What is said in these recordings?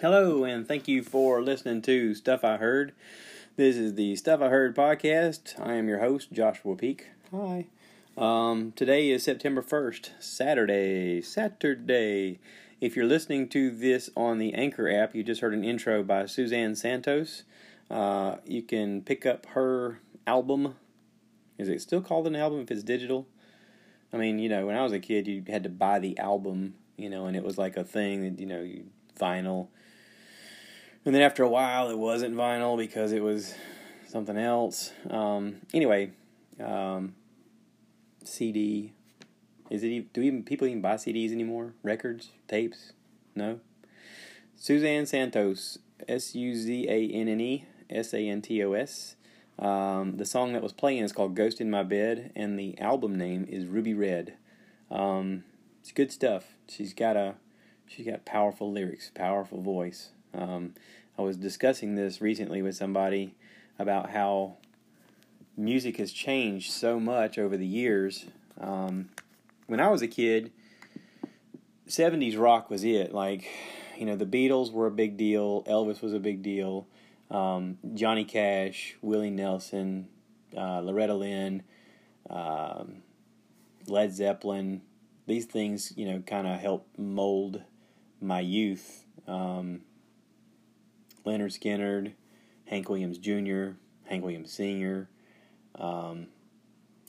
Hello, and thank you for listening to Stuff I Heard. This is the Stuff I Heard podcast. I am your host, Joshua Peek. Hi. Um, today is September 1st, Saturday. Saturday. If you're listening to this on the Anchor app, you just heard an intro by Suzanne Santos. Uh, you can pick up her album. Is it still called an album if it's digital? I mean, you know, when I was a kid, you had to buy the album, you know, and it was like a thing that, you know, you vinyl and then after a while, it wasn't vinyl because it was something else. Um, anyway, um, CD. Is it? Do even people even buy CDs anymore? Records, tapes? No. Suzanne Santos, S U Z A N N E S A N T O S. Um, the song that was playing is called "Ghost in My Bed," and the album name is Ruby Red. Um, it's good stuff. She's got a, she's got powerful lyrics, powerful voice. Um, I was discussing this recently with somebody about how music has changed so much over the years. Um, when I was a kid, 70s rock was it. Like, you know, the Beatles were a big deal, Elvis was a big deal, um, Johnny Cash, Willie Nelson, uh, Loretta Lynn, um, Led Zeppelin. These things, you know, kind of helped mold my youth. Um, Lynyrd Skynyrd, Hank Williams Jr., Hank Williams Sr. Um,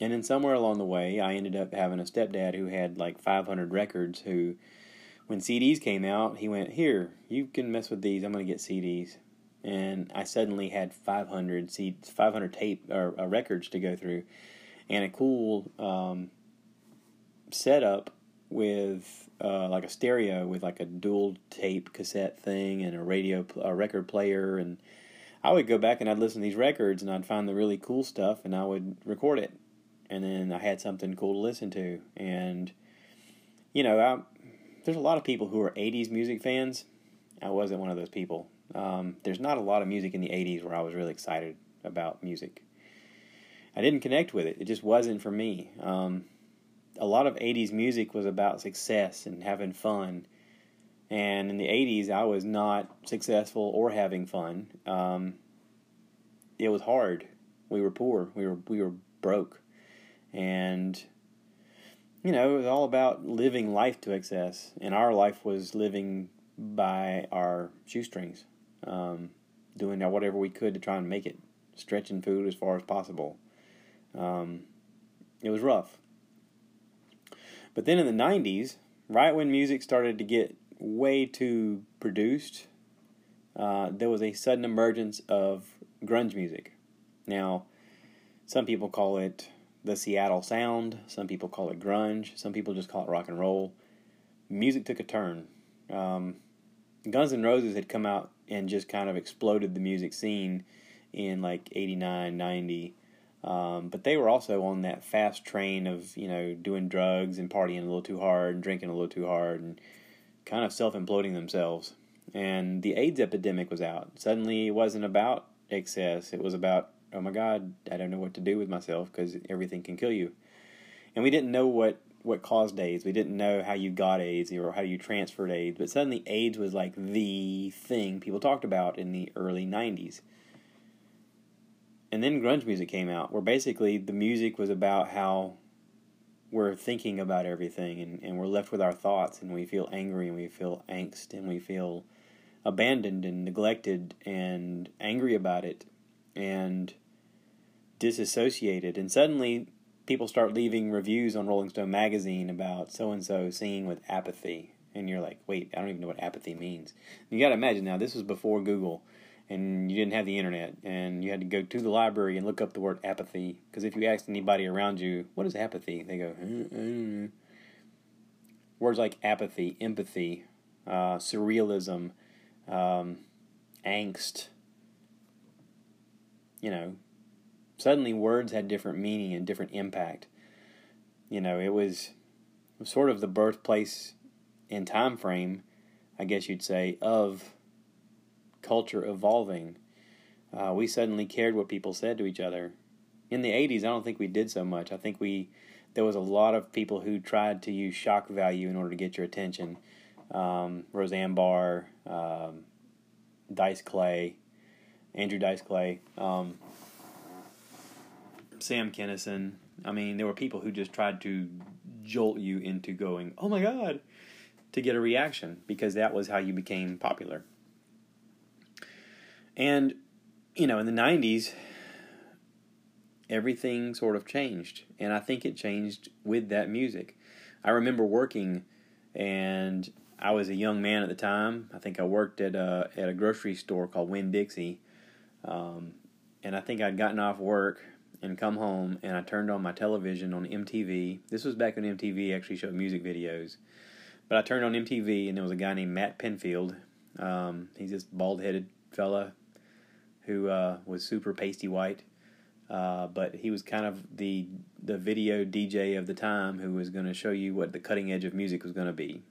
and then somewhere along the way, I ended up having a stepdad who had like 500 records. Who, when CDs came out, he went, "Here, you can mess with these. I'm going to get CDs." And I suddenly had 500 C- 500 tape or uh, records to go through, and a cool um, setup with uh, like a stereo with like a dual tape cassette thing and a radio a record player. And I would go back and I'd listen to these records and I'd find the really cool stuff and I would record it. And then I had something cool to listen to. And you know I, there's a lot of people who are 80s music fans. I wasn't one of those people. Um, there's not a lot of music in the 80s where I was really excited about music. I didn't connect with it. It just wasn't for me. Um, a lot of 80s music was about success and having fun. And in the 80s, I was not successful or having fun. Um, it was hard. We were poor. We were we were broke, and you know it was all about living life to excess. And our life was living by our shoestrings, um, doing whatever we could to try and make it, stretching food as far as possible. Um, it was rough. But then in the 90s, right when music started to get way too produced, uh, there was a sudden emergence of grunge music. Now, some people call it the Seattle sound, some people call it grunge, some people just call it rock and roll. Music took a turn. Um, Guns N' Roses had come out and just kind of exploded the music scene in like 89, 90. Um, but they were also on that fast train of you know doing drugs and partying a little too hard and drinking a little too hard and kind of self imploding themselves. And the AIDS epidemic was out. Suddenly, it wasn't about excess. It was about oh my God, I don't know what to do with myself because everything can kill you. And we didn't know what what caused AIDS. We didn't know how you got AIDS or how you transferred AIDS. But suddenly, AIDS was like the thing people talked about in the early '90s and then grunge music came out, where basically the music was about how we're thinking about everything and, and we're left with our thoughts and we feel angry and we feel angst and we feel abandoned and neglected and angry about it and disassociated. And suddenly people start leaving reviews on Rolling Stone magazine about so and so singing with apathy. And you're like, wait, I don't even know what apathy means. You got to imagine now, this was before Google and you didn't have the internet and you had to go to the library and look up the word apathy because if you asked anybody around you what is apathy? they go mm-hmm. words like apathy empathy uh, surrealism um, angst you know. Suddenly words had different meaning and different impact. You know it was, sort of the birthplace and time frame i guess you'd say of culture evolving, uh, we suddenly cared what people said to each other. In the 80s, I don't think we did so much. I think we there was a lot of people who tried to use shock value in order to get your attention. Um, Roseanne Barr, um, Dice Clay, Andrew Dice Clay, um, Sam Kinison. I mean, there were people who just tried to jolt you into going, "Oh my God," to get a reaction because that was how you became popular. And you know, in the '90s, everything sort of changed, and I think it changed with that music. I remember working, and I was a young man at the time. I think I worked at a at a grocery store called Winn Dixie, um, and I think I'd gotten off work and come home, and I turned on my television on MTV. This was back when MTV actually showed music videos, but I turned on MTV, and there was a guy named Matt Pinfield. Um, he's this bald headed fella who uh, was super pasty white. Uh, but he was kind of the the video DJ of the time who was going to show you what the cutting edge of music was going to be.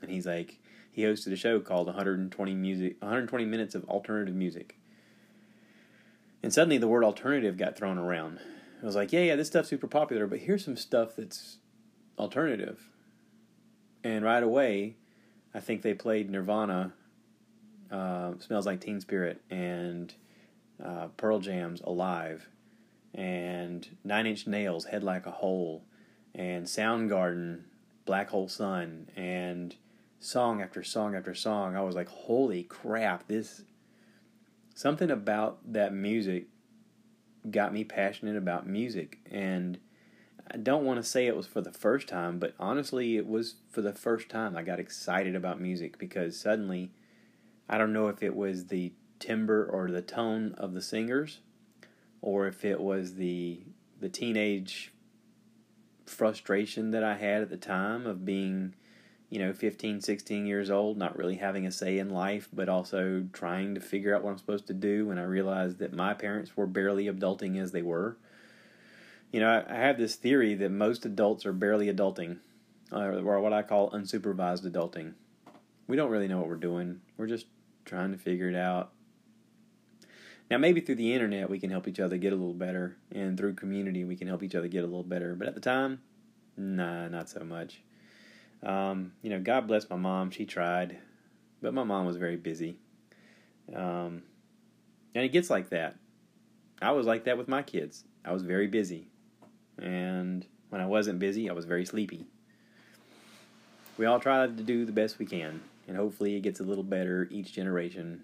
And he's like, he hosted a show called 120 music 120 minutes of alternative music. And suddenly the word alternative got thrown around. It was like, yeah, yeah, this stuff's super popular, but here's some stuff that's alternative. And right away, I think they played Nirvana, uh, Smells Like Teen Spirit, and uh, Pearl Jam's Alive and Nine Inch Nails, Head Like a Hole, and Soundgarden, Black Hole Sun, and song after song after song. I was like, holy crap, this. Something about that music got me passionate about music. And I don't want to say it was for the first time, but honestly, it was for the first time I got excited about music because suddenly, I don't know if it was the timbre or the tone of the singers or if it was the the teenage frustration that I had at the time of being, you know, 15, 16 years old, not really having a say in life, but also trying to figure out what I'm supposed to do when I realized that my parents were barely adulting as they were. You know, I, I have this theory that most adults are barely adulting, uh, or what I call unsupervised adulting. We don't really know what we're doing. We're just trying to figure it out now, maybe through the internet we can help each other get a little better, and through community we can help each other get a little better. But at the time, nah, not so much. Um, you know, God bless my mom. She tried, but my mom was very busy. Um, and it gets like that. I was like that with my kids. I was very busy. And when I wasn't busy, I was very sleepy. We all try to do the best we can, and hopefully it gets a little better each generation.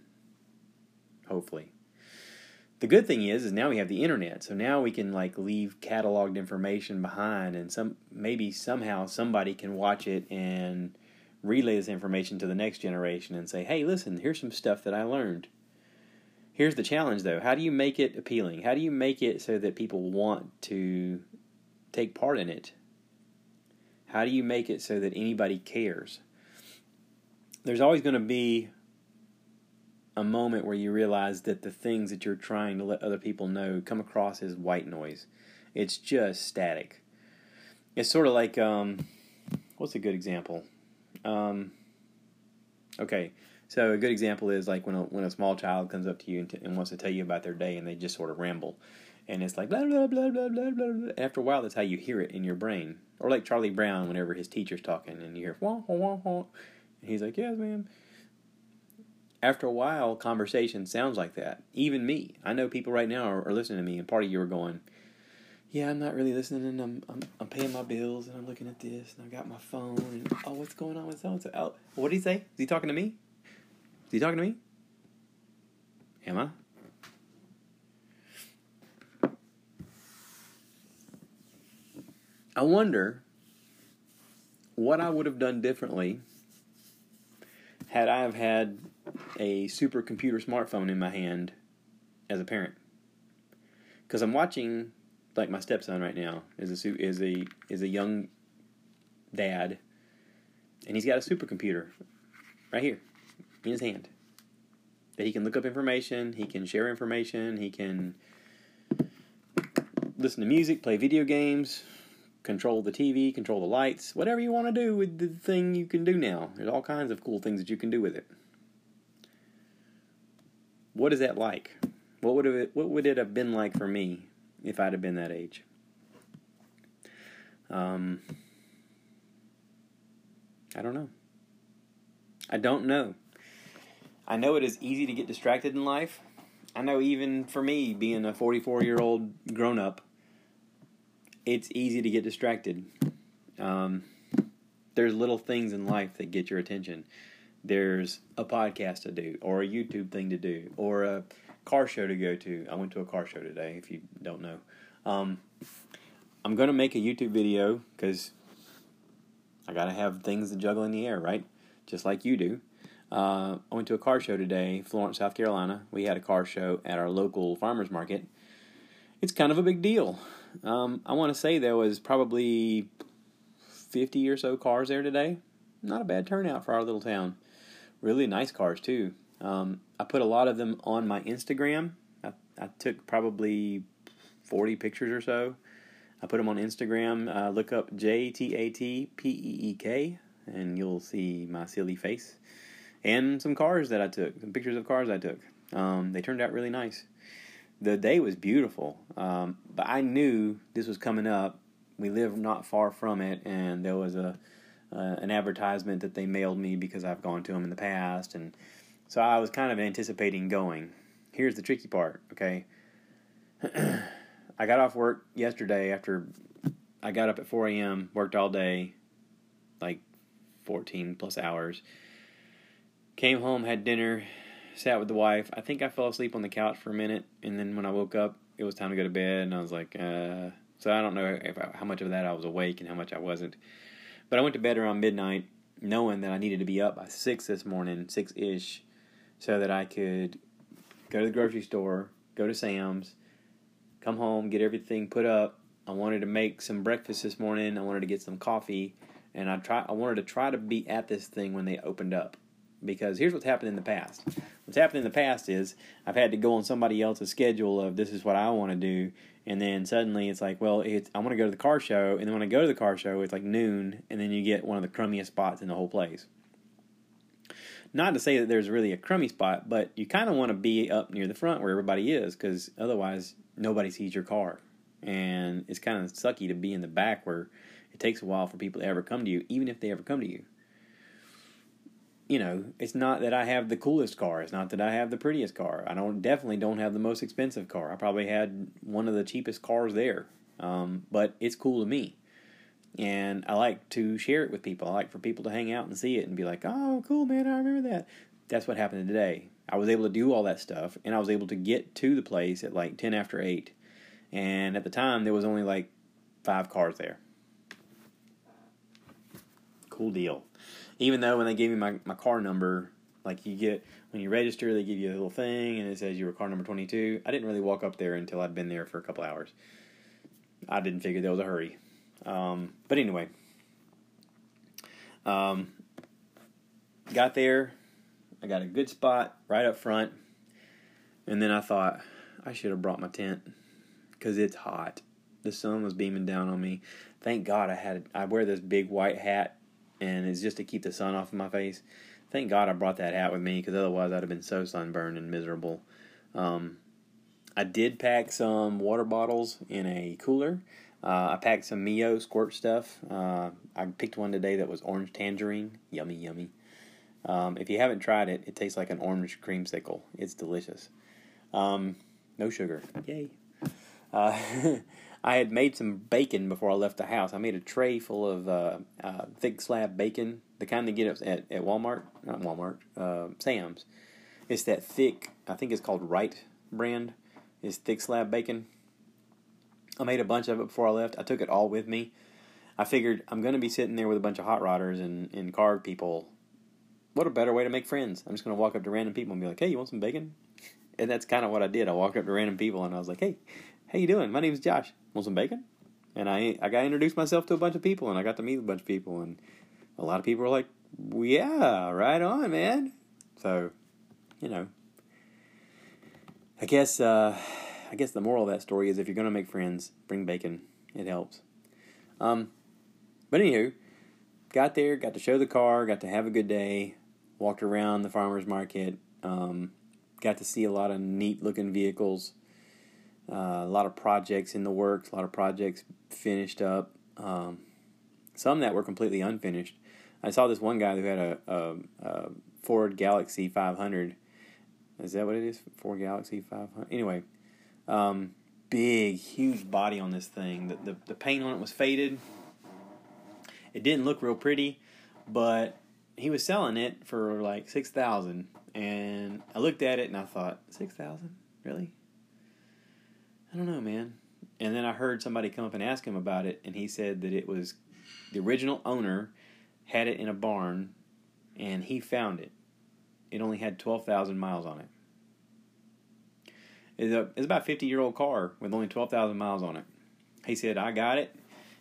Hopefully the good thing is is now we have the internet. So now we can like leave cataloged information behind and some maybe somehow somebody can watch it and relay this information to the next generation and say hey listen here's some stuff that i learned. Here's the challenge though. How do you make it appealing? How do you make it so that people want to take part in it? How do you make it so that anybody cares? There's always going to be a moment where you realize that the things that you're trying to let other people know come across as white noise. It's just static. It's sort of like um, what's a good example? Um, okay, so a good example is like when a, when a small child comes up to you and, t- and wants to tell you about their day, and they just sort of ramble, and it's like blah blah blah blah blah blah. After a while, that's how you hear it in your brain. Or like Charlie Brown, whenever his teacher's talking, and you hear wah wah wah, and he's like, "Yes, ma'am." After a while, conversation sounds like that. Even me, I know people right now are, are listening to me, and part of you are going, "Yeah, I'm not really listening, and I'm, I'm I'm paying my bills, and I'm looking at this, and I got my phone, and oh, what's going on with so and so? What did he say? Is he talking to me? Is he talking to me? Am I? I wonder what I would have done differently had I have had a supercomputer smartphone in my hand as a parent because I'm watching like my stepson right now is a is a is a young dad and he's got a supercomputer right here in his hand that he can look up information, he can share information, he can listen to music, play video games, control the TV, control the lights, whatever you want to do with the thing you can do now. There's all kinds of cool things that you can do with it what is that like? What would it what would it have been like for me if I'd have been that age? Um, I don't know. I don't know. I know it is easy to get distracted in life. I know even for me, being a 44 year old grown up, it's easy to get distracted. Um, there's little things in life that get your attention. There's a podcast to do, or a YouTube thing to do, or a car show to go to. I went to a car show today, if you don't know. Um, I'm going to make a YouTube video because I got to have things to juggle in the air, right? Just like you do. Uh, I went to a car show today, Florence, South Carolina. We had a car show at our local farmers market. It's kind of a big deal. Um, I want to say there was probably 50 or so cars there today. Not a bad turnout for our little town. Really nice cars, too. Um, I put a lot of them on my Instagram. I, I took probably 40 pictures or so. I put them on Instagram. Uh, look up J T A T P E E K, and you'll see my silly face and some cars that I took, some pictures of cars I took. Um, they turned out really nice. The day was beautiful, um, but I knew this was coming up. We live not far from it, and there was a uh, an advertisement that they mailed me because I've gone to them in the past, and so I was kind of anticipating going. Here's the tricky part, okay? I got off work yesterday after I got up at 4 a.m., worked all day, like 14 plus hours. Came home, had dinner, sat with the wife. I think I fell asleep on the couch for a minute, and then when I woke up, it was time to go to bed, and I was like, uh, so I don't know if I, how much of that I was awake and how much I wasn't. But I went to bed around midnight, knowing that I needed to be up by six this morning, six ish, so that I could go to the grocery store, go to Sam's, come home, get everything put up. I wanted to make some breakfast this morning. I wanted to get some coffee, and I try. I wanted to try to be at this thing when they opened up, because here's what's happened in the past. What's happened in the past is I've had to go on somebody else's schedule of this is what I want to do, and then suddenly it's like, well, it's I want to go to the car show, and then when I go to the car show, it's like noon, and then you get one of the crummiest spots in the whole place. Not to say that there's really a crummy spot, but you kind of want to be up near the front where everybody is, because otherwise nobody sees your car. And it's kind of sucky to be in the back where it takes a while for people to ever come to you, even if they ever come to you. You know, it's not that I have the coolest car. It's not that I have the prettiest car. I don't definitely don't have the most expensive car. I probably had one of the cheapest cars there, um, but it's cool to me, and I like to share it with people. I like for people to hang out and see it and be like, "Oh, cool, man! I remember that." That's what happened today. I was able to do all that stuff, and I was able to get to the place at like 10 after 8. And at the time, there was only like five cars there. Cool deal. Even though when they gave me my, my car number, like you get, when you register, they give you a little thing and it says you were car number 22. I didn't really walk up there until I'd been there for a couple hours. I didn't figure there was a hurry. Um, but anyway, um, got there, I got a good spot right up front. And then I thought, I should have brought my tent because it's hot. The sun was beaming down on me. Thank God I had I wear this big white hat, and it's just to keep the sun off of my face. Thank God I brought that hat with me because otherwise I'd have been so sunburned and miserable. Um, I did pack some water bottles in a cooler. Uh, I packed some Mio squirt stuff. Uh, I picked one today that was orange tangerine. Yummy, yummy. Um, if you haven't tried it, it tastes like an orange creamsicle. It's delicious. Um, no sugar. Yay. Uh, I had made some bacon before I left the house. I made a tray full of uh, uh, thick slab bacon, the kind they get at, at Walmart, not Walmart, uh, Sam's. It's that thick, I think it's called Wright brand. It's thick slab bacon. I made a bunch of it before I left. I took it all with me. I figured I'm going to be sitting there with a bunch of hot rodders and, and car people what a better way to make friends? I'm just going to walk up to random people and be like, "Hey, you want some bacon?" And that's kind of what I did. I walked up to random people and I was like, "Hey, how you doing? My name is Josh. Want some bacon?" And I I got introduced myself to a bunch of people and I got to meet a bunch of people and a lot of people were like, "Yeah, right on, man." So, you know, I guess uh, I guess the moral of that story is if you're to make friends, bring bacon. It helps. Um, but anywho, got there, got to show the car, got to have a good day walked around the farmers market, um, got to see a lot of neat looking vehicles, uh, a lot of projects in the works, a lot of projects finished up, um, some that were completely unfinished. I saw this one guy who had a, a, a Ford Galaxie 500. Is that what it is? Ford Galaxie 500. Anyway, um, big, huge body on this thing. The, the the paint on it was faded. It didn't look real pretty, but he was selling it for like six thousand, and I looked at it and I thought, six thousand, really? I don't know, man. And then I heard somebody come up and ask him about it, and he said that it was the original owner had it in a barn, and he found it. It only had twelve thousand miles on it. It's, a, it's about a fifty year old car with only twelve thousand miles on it. He said, "I got it,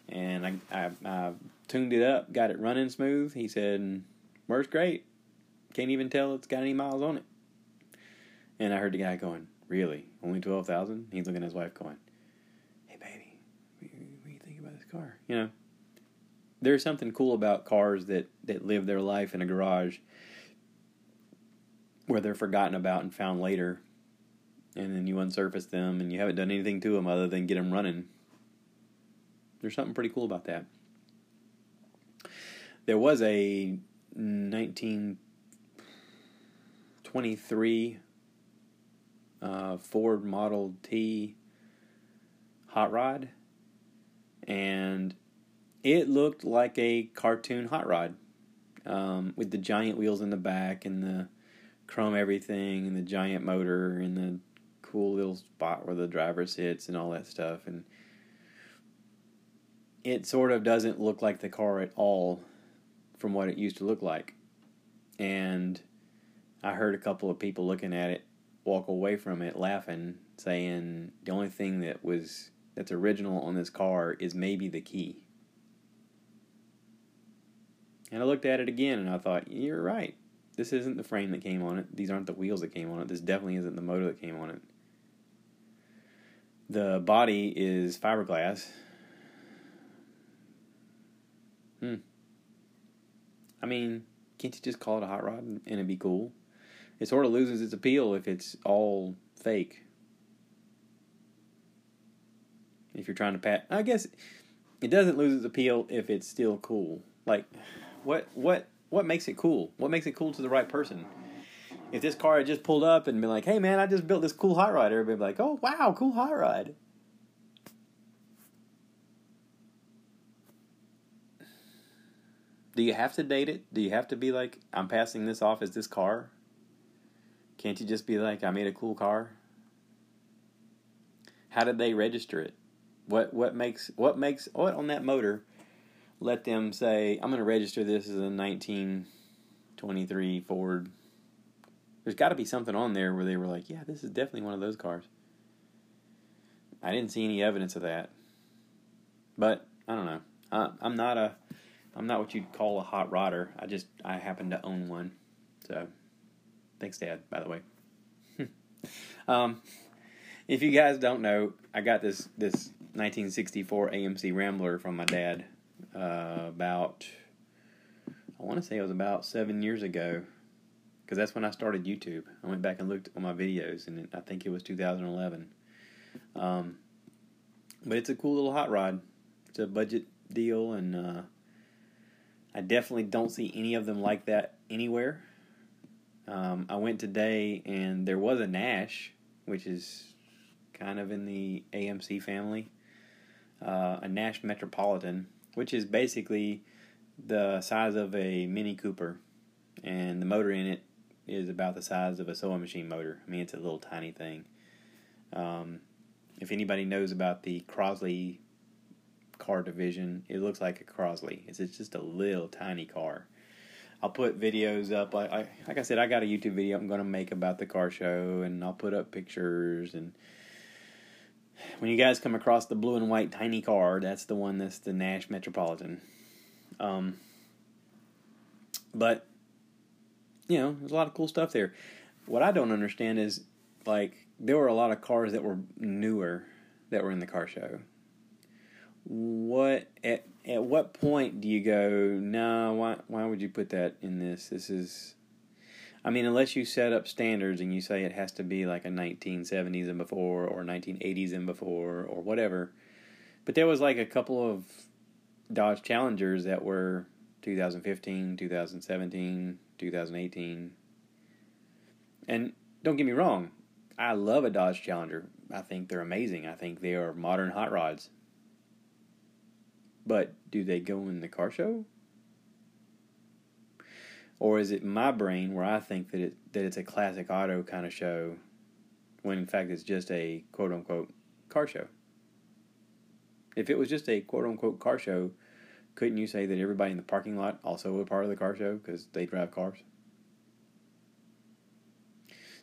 and I, I, I tuned it up, got it running smooth." He said, "Works great. Can't even tell it's got any miles on it." And I heard the guy going, "Really? Only twelve thousand? He's looking at his wife, going, "Hey, baby, what, what do you think about this car?" You know, there's something cool about cars that that live their life in a garage where they're forgotten about and found later, and then you unsurface them and you haven't done anything to them other than get them running. There's something pretty cool about that. There was a 1923 uh, Ford Model T hot rod, and it looked like a cartoon hot rod um, with the giant wheels in the back and the chrome everything and the giant motor and the cool little spot where the driver sits and all that stuff. And it sort of doesn't look like the car at all from what it used to look like. And i heard a couple of people looking at it walk away from it laughing saying the only thing that was that's original on this car is maybe the key and i looked at it again and i thought you're right this isn't the frame that came on it. These aren't the wheels that came on it. This definitely isn't the motor that came on it. The body is fiberglass. Hmm. I mean, can't you just call it a hot rod and it'd be cool? It sort of loses its appeal if it's all fake. If you're trying to pat, I guess it doesn't lose its appeal if it's still cool. Like, what what what makes it cool? What makes it cool to the right person? If this car had just pulled up and been like, "Hey man, I just built this cool hot rod," everybody would be like, "Oh wow, cool hot rod." Do you have to date it? Do you have to be like, "I'm passing this off as this car"? Can't you just be like, "I made a cool car"? How did they register it? What what makes what makes what on that motor let them say, I'm going to register this as a 1923 Ford. There's got to be something on there where they were like, yeah, this is definitely one of those cars. I didn't see any evidence of that. But I don't know. I, I'm not a I'm not what you'd call a hot rodder. I just I happen to own one. So thanks dad, by the way. um, if you guys don't know, I got this this 1964 AMC Rambler from my dad uh, about I want to say it was about seven years ago because that's when I started YouTube. I went back and looked at my videos, and I think it was 2011. Um, but it's a cool little hot rod. It's a budget deal, and uh, I definitely don't see any of them like that anywhere. Um, I went today, and there was a Nash, which is kind of in the AMC family, uh, a Nash Metropolitan which is basically the size of a Mini Cooper, and the motor in it is about the size of a sewing machine motor. I mean, it's a little tiny thing. Um, if anybody knows about the Crosley car division, it looks like a Crosley. It's, it's just a little tiny car. I'll put videos up. I, I like I said, I got a YouTube video I'm to make about the car show, and I'll put up pictures and when you guys come across the blue and white tiny car, that's the one that's the Nash Metropolitan. Um, but you know, there's a lot of cool stuff there. What I don't understand is like there were a lot of cars that were newer that were in the car show. What at at what point do you go? No, nah, why why would you put that in this? This is I mean, unless you set up standards and you say it has to be like a 1970s and before or 1980s and before or whatever. But there was like a couple of Dodge Challengers that were 2015, 2017, 2018. And don't get me wrong, I love a Dodge Challenger. I think they're amazing. I think they are modern hot rods. But do they go in the car show? Or is it my brain where I think that it that it's a classic auto kind of show when in fact it's just a quote unquote car show? If it was just a quote unquote car show, couldn't you say that everybody in the parking lot also a part of the car show because they drive cars?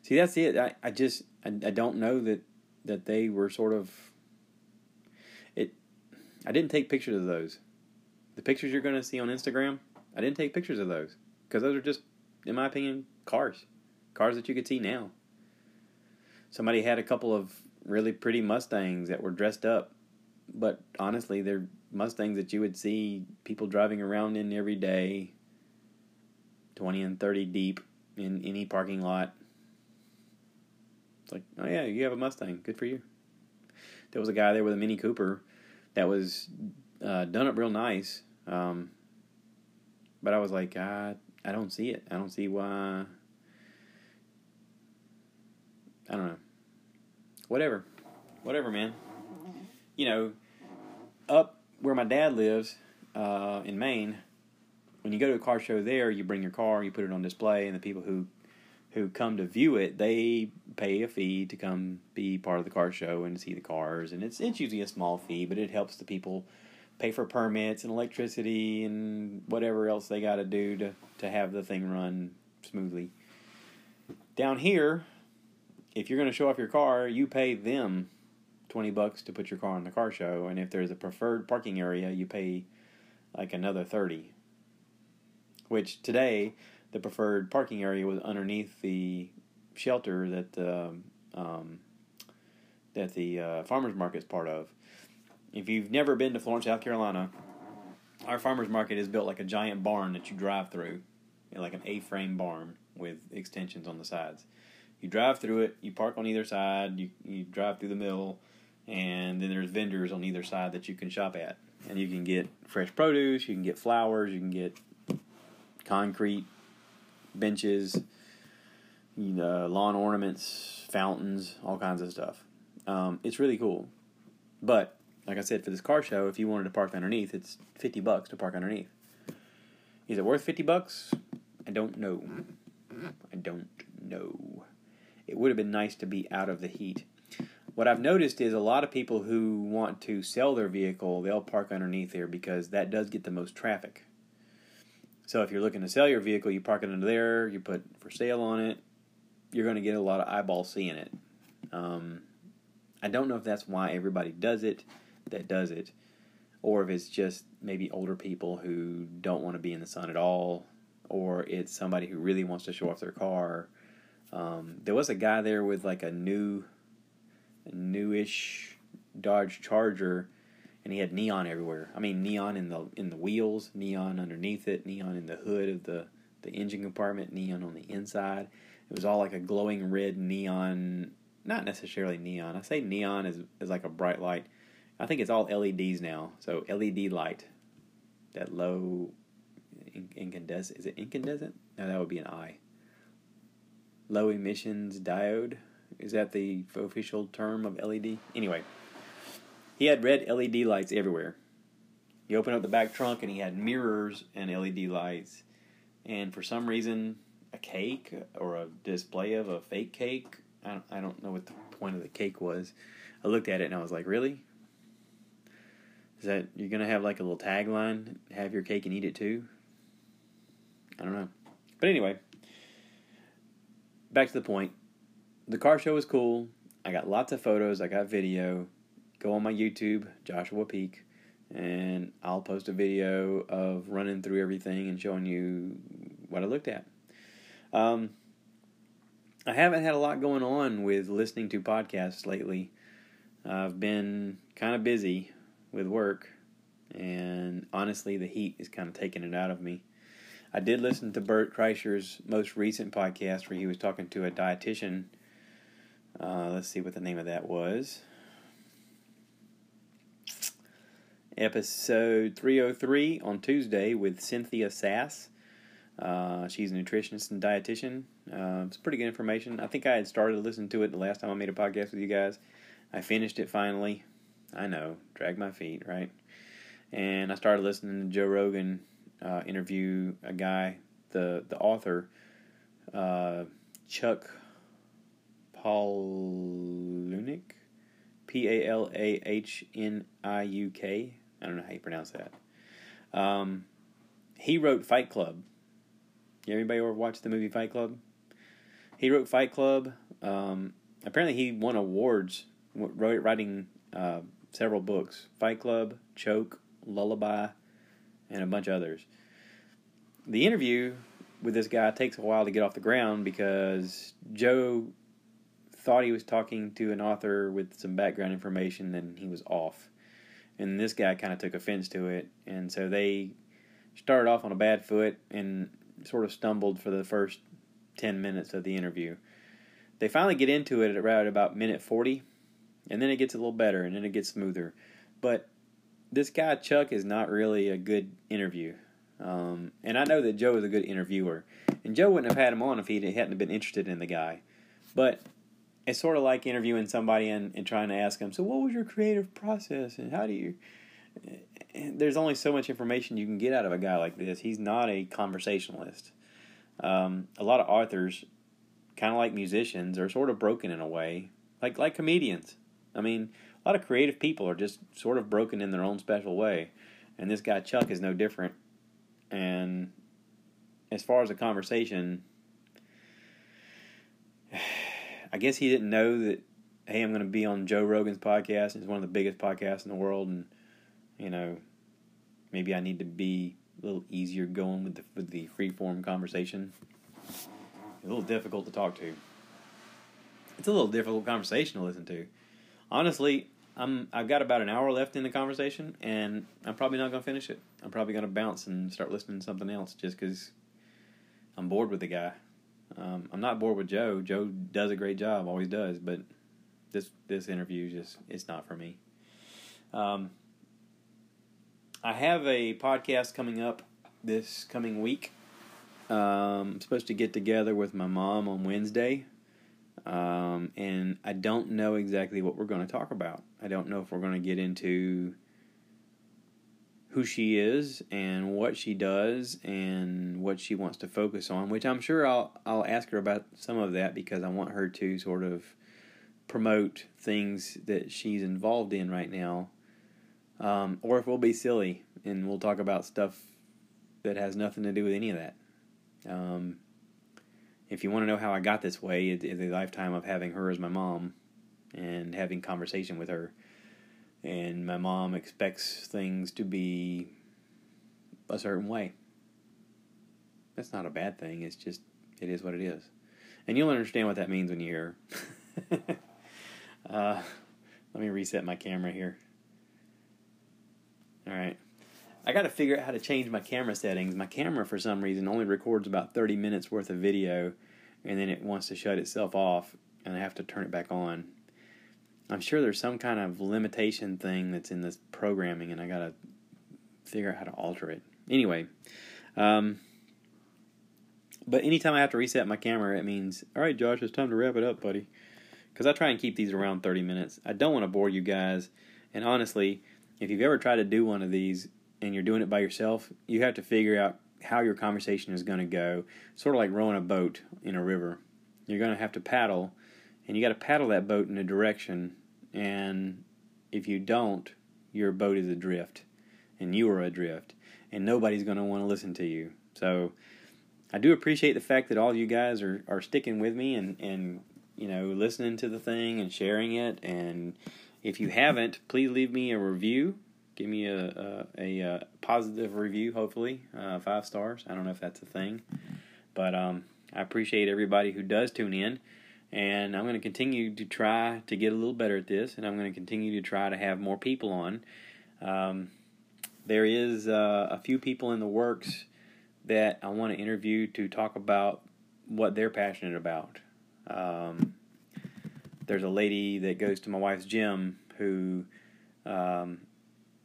See, that's it. I, I just I, I don't know that that they were sort of. I didn't take pictures of those. The pictures you're going to see on Instagram, I didn't take pictures of those because those are just, in my opinion, cars, cars that you could see now. Somebody had a couple of really pretty Mustangs that were dressed up, but honestly, they're Mustangs that you would see people driving around in every day, 20 and 30 deep in any parking lot. It's like, oh yeah, you have a Mustang. Good for you. There was a guy there with a Mini Cooper that was uh, done up real nice. Um, but I was like, I, I don't see it. I don't see why. I don't know. Whatever. Whatever, man. You know, up where my dad lives uh, in Maine, when you go to a car show there, you bring your car, you put it on display, and the people who who come to view it, they pay a fee to come be part of the car show and see the cars, and it's it's usually a small fee, but it helps the people pay for permits and electricity and whatever else they got to do to to have the thing run smoothly. Down here, if you're going to show off your car, you pay them 20 bucks to put your car on the car show. And if there's a preferred parking area you pay like another 30 which today the preferred parking area was underneath the shelter that the um, that the uh, farmers market is part of. If you've never been to Florence South Carolina our farmers market is built like a giant barn that you drive through like an A-frame barn with extensions on the sides. You drive through it you park on either side you, you drive through the middle and then there's vendors on either side that you can shop at. And you can get fresh produce you can get flowers you can get concrete benches lawn ornaments fountains all kinds of stuff. Um, it's really cool. But like i said for this car show if you wanted to park underneath it's 50 bucks to park underneath. Is it worth 50 bucks? I don't know. I don't know. It would have been nice to be out of the heat. What I've noticed is a lot of people who want to sell their vehicle, they'll park underneath there because that does get the most traffic. So if you're looking to sell your vehicle, you park it under there, you put for sale on it, you're going to get a lot of eyeballs seeing it. Um, I don't know if that's why everybody does it that does it, or if it's just maybe older people who don't want to be in the sun at all, or it's somebody who really wants to show off their car. Um, there was a guy there with like a new newish Dodge Charger, and he had neon everywhere. I mean, neon in the in the wheels, neon underneath it, neon in the hood of the the engine compartment, neon on the inside. It was all like a glowing red neon, not necessarily neon. I say neon is is like a bright light. I think it's all LEDs now. So LED light, that low incandescent. Is it incandescent? No, that would be an I. Low emissions diode. Is that the official term of LED? Anyway, he had red LED lights everywhere. You open up the back trunk and he had mirrors and LED lights. And for some reason, a cake or a display of a fake cake. I don't, I don't know what the point of the cake was. I looked at it and I was like, really? Is that you're gonna have like a little tagline? Have your cake and eat it too? I don't know. But anyway, back to the point the car show was cool. I got lots of photos. I got video. Go on my YouTube, Joshua Peek, and I'll post a video of running through everything and showing you what I looked at. Um, I haven't had a lot going on with listening to podcasts lately. I've been kind of busy with work, and honestly, the heat is kind of taking it out of me. I did listen to Bert Kreischer's most recent podcast where he was talking to a dietitian uh, let's see what the name of that was. Episode 303 on Tuesday with Cynthia Sass. Uh, she's a nutritionist and dietitian. Uh, it's pretty good information. I think I had started listening to it the last time I made a podcast with you guys. I finished it finally. I know, drag my feet, right? And I started listening to Joe Rogan uh, interview a guy, the the author, uh, Chuck Palahniuk, P A L A H N I U K. I don't know how you pronounce that. Um, he wrote Fight Club. Anybody ever watched the movie Fight Club? He wrote Fight Club. Um, apparently, he won awards wrote, writing uh, several books Fight Club, Choke, Lullaby, and a bunch of others. The interview with this guy takes a while to get off the ground because Joe thought he was talking to an author with some background information and he was off. And this guy kind of took offense to it. And so they started off on a bad foot and sort of stumbled for the first 10 minutes of the interview. They finally get into it at around about minute 40 and then it gets a little better and then it gets smoother. But this guy Chuck is not really a good interview. Um, and I know that Joe is a good interviewer, and Joe wouldn't have had him on if he hadn't been interested in the guy. But it's sort of like interviewing somebody and, and trying to ask them, so what was your creative process, and how do you? There's only so much information you can get out of a guy like this. He's not a conversationalist. Um, a lot of authors, kind of like musicians, are sort of broken in a way, like like comedians. I mean, a lot of creative people are just sort of broken in their own special way, and this guy Chuck is no different. And as far as a conversation, I guess he didn't know that. Hey, I'm going to be on Joe Rogan's podcast. It's one of the biggest podcasts in the world, and you know, maybe I need to be a little easier going with the with the free form conversation. a little difficult to talk to. It's a little difficult conversation to listen to honestly, I'm I've got about an hour left in the conversation, and I'm probably not to finish it. I'm probably to bounce and start listening to something else just because I'm bored with the guy. Um, I'm not bored with Joe. Joe does a great job, always does, but this this interview just it's not for me. Um, I have a podcast coming up this coming week. Um, I'm supposed to get together with my mom on Wednesday um, and I don't know exactly what we're going to talk about. I don't know if we're going to get into who she is and what she does and what she wants to focus on, which I'm sure I'll I'll ask her about some of that because I want her to sort of promote things that she's involved in right now. Um, or if we'll be silly and we'll talk about stuff that has nothing to do with any of that. Um, if you want to know how I got this way, it's a lifetime of having her as my mom and having conversation with her. And my mom expects things to be a certain way. That's not a bad thing. It's just it is what it is, and you'll understand what that means when you hear. uh, let me reset my camera here. All right. I got to figure out how to change my camera settings. My camera, for some reason, only records about 30 minutes worth of video, and then it wants to shut itself off, and I have to turn it back on. I'm sure there's some kind of limitation thing that's in this programming, and I got to figure out how to alter it. Anyway, um, but anytime I have to reset my camera, it means, all right, Josh, it's time to wrap it up, buddy. Because I try and keep these around 30 minutes. I don't want to bore you guys. And honestly, if you've ever tried to do one of these, and you're doing it by yourself, you have to figure out how your conversation is going to go. Sort of like rowing a boat in a river. You're going to have to paddle, and you got to paddle that boat in a direction. And if you don't, your boat is adrift, and you are adrift, and nobody's going to want to listen to you. So, I do appreciate the fact that all you guys are, are sticking with me and, and you know listening to the thing and sharing it. And if you haven't, please leave me a review give me a a, a positive review, hopefully uh, five stars. I don't know if that's a thing, but um, I appreciate everybody who does tune in, and I'm going to continue to try to get a little better at this, and I'm going to continue to try to have more people on. Um, there is uh, a few people in the works that I want to interview to talk about what they're passionate about. Um, there's a lady that goes to my wife's gym who um,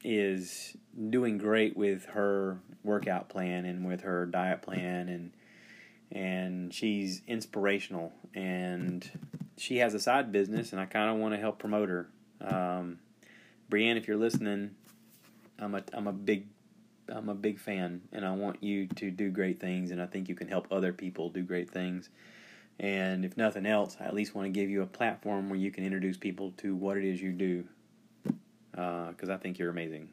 is doing great with her workout plan and with her diet plan and and she's inspirational and she has a side business and I kind of want to help promote her. Um, Brienne, if you're listening, I'm a I'm a big I'm a big fan and I want you to do great things and I think you can help other people do great things. And if nothing else, I at least want to give you a platform where you can introduce people to what it is you do because uh, I think you're amazing.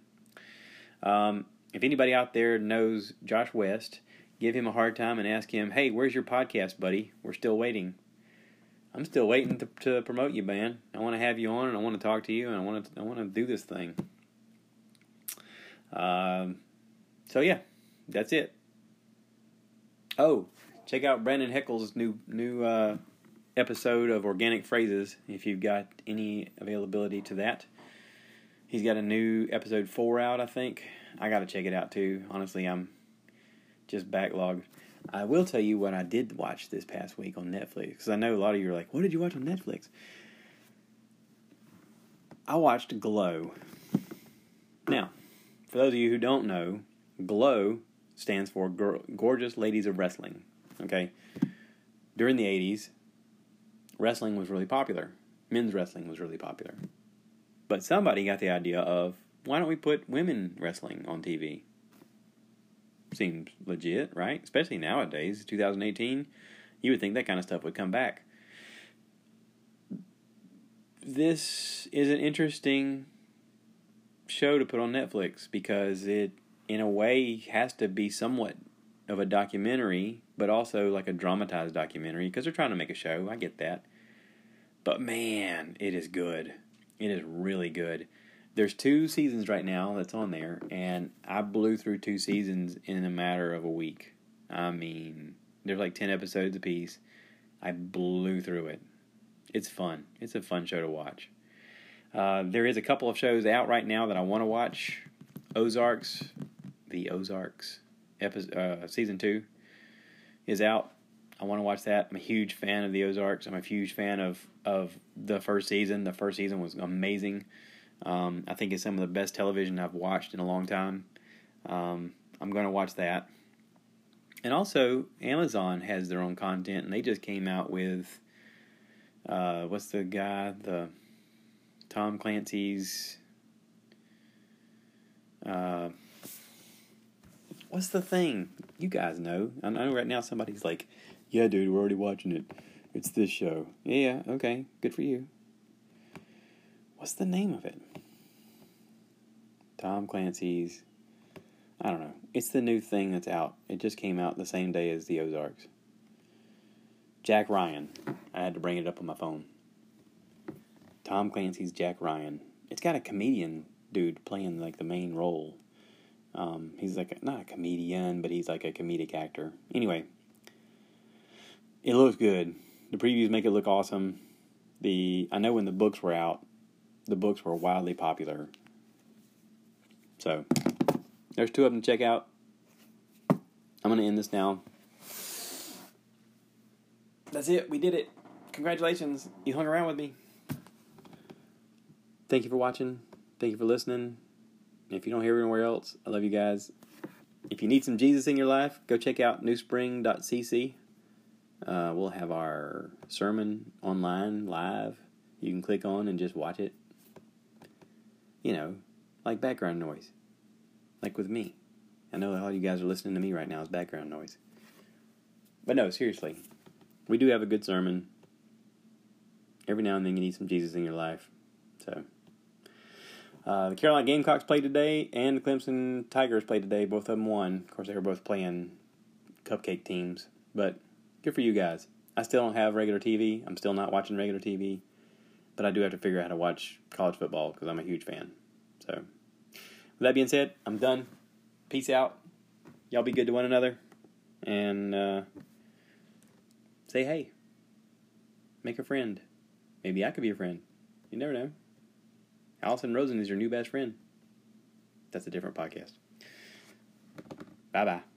Um, if anybody out there knows Josh West, give him a hard time and ask him, "Hey, where's your podcast, buddy? We're still waiting." I'm still waiting to, to promote you, man. I want to have you on, and I want to talk to you, and I want to I want to do this thing. Um, so yeah, that's it. Oh, check out Brandon Heckle's new new uh, episode of Organic Phrases if you've got any availability to that. He's got a new episode four out, I think. I got to check it out too. Honestly, I'm just backlogged. I will tell you what I did watch this past week on Netflix because I know a lot of you are like, "What did you watch on Netflix?" I watched Glow. Now, for those of you who don't know, Glow stands for Gorgeous Ladies of Wrestling. Okay, during the '80s, wrestling was really popular. Men's wrestling was really popular. But somebody got the idea of why don't we put women wrestling on TV? Seems legit, right? Especially nowadays, 2018. You would think that kind of stuff would come back. This is an interesting show to put on Netflix because it, in a way, has to be somewhat of a documentary, but also like a dramatized documentary because they're trying to make a show. I get that. But man, it is good. It is really good. There's two seasons right now that's on there, and I blew through two seasons in a matter of a week. I mean, there's like 10 episodes a piece. I blew through it. It's fun. It's a fun show to watch. Uh, there is a couple of shows out right now that I want to watch. Ozarks, the Ozarks, episode, uh, season two is out. I want to watch that. I'm a huge fan of the Ozarks. I'm a huge fan of of the first season. The first season was amazing. Um, I think it's some of the best television I've watched in a long time. Um, I'm going to watch that. And also, Amazon has their own content, and they just came out with uh, what's the guy the Tom Clancy's uh, what's the thing? You guys know. I know right now somebody's like yeah, dude, we're already watching it. It's this show. Yeah, okay. Good for you. What's the name of it? Tom Clancy's. I don't know. It's the new thing that's out. It just came out the same day as the Ozarks. Jack Ryan. I had to bring it up on my phone. Tom Clancy's Jack Ryan. It's got a comedian dude playing like the main role. Um, he's like a, not a comedian, but he's like a comedic actor. Anyway, it looks good. The previews make it look awesome. The I know when the books were out, the books were wildly popular. So there's two of them to check out. I'm gonna end this now. That's it. We did it. Congratulations. You hung around with me. Thank you for watching. Thank you for listening. If you don't hear anywhere else, I love you guys. If you need some Jesus in your life, go check out newspring.cc. Uh, we'll have our sermon online live. You can click on and just watch it. You know, like background noise, like with me. I know all you guys are listening to me right now is background noise. But no, seriously, we do have a good sermon. Every now and then you need some Jesus in your life. So, uh, the Carolina Gamecocks played today, and the Clemson Tigers played today. Both of them won. Of course, they were both playing cupcake teams, but good for you guys. I still don't have regular TV. I'm still not watching regular TV, but I do have to figure out how to watch college football because I'm a huge fan. So, with that being said, I'm done. Peace out. Y'all be good to one another, and uh, say hey. Make a friend. Maybe I could be a friend. You never know. Allison Rosen is your new best friend. That's a different podcast. Bye bye.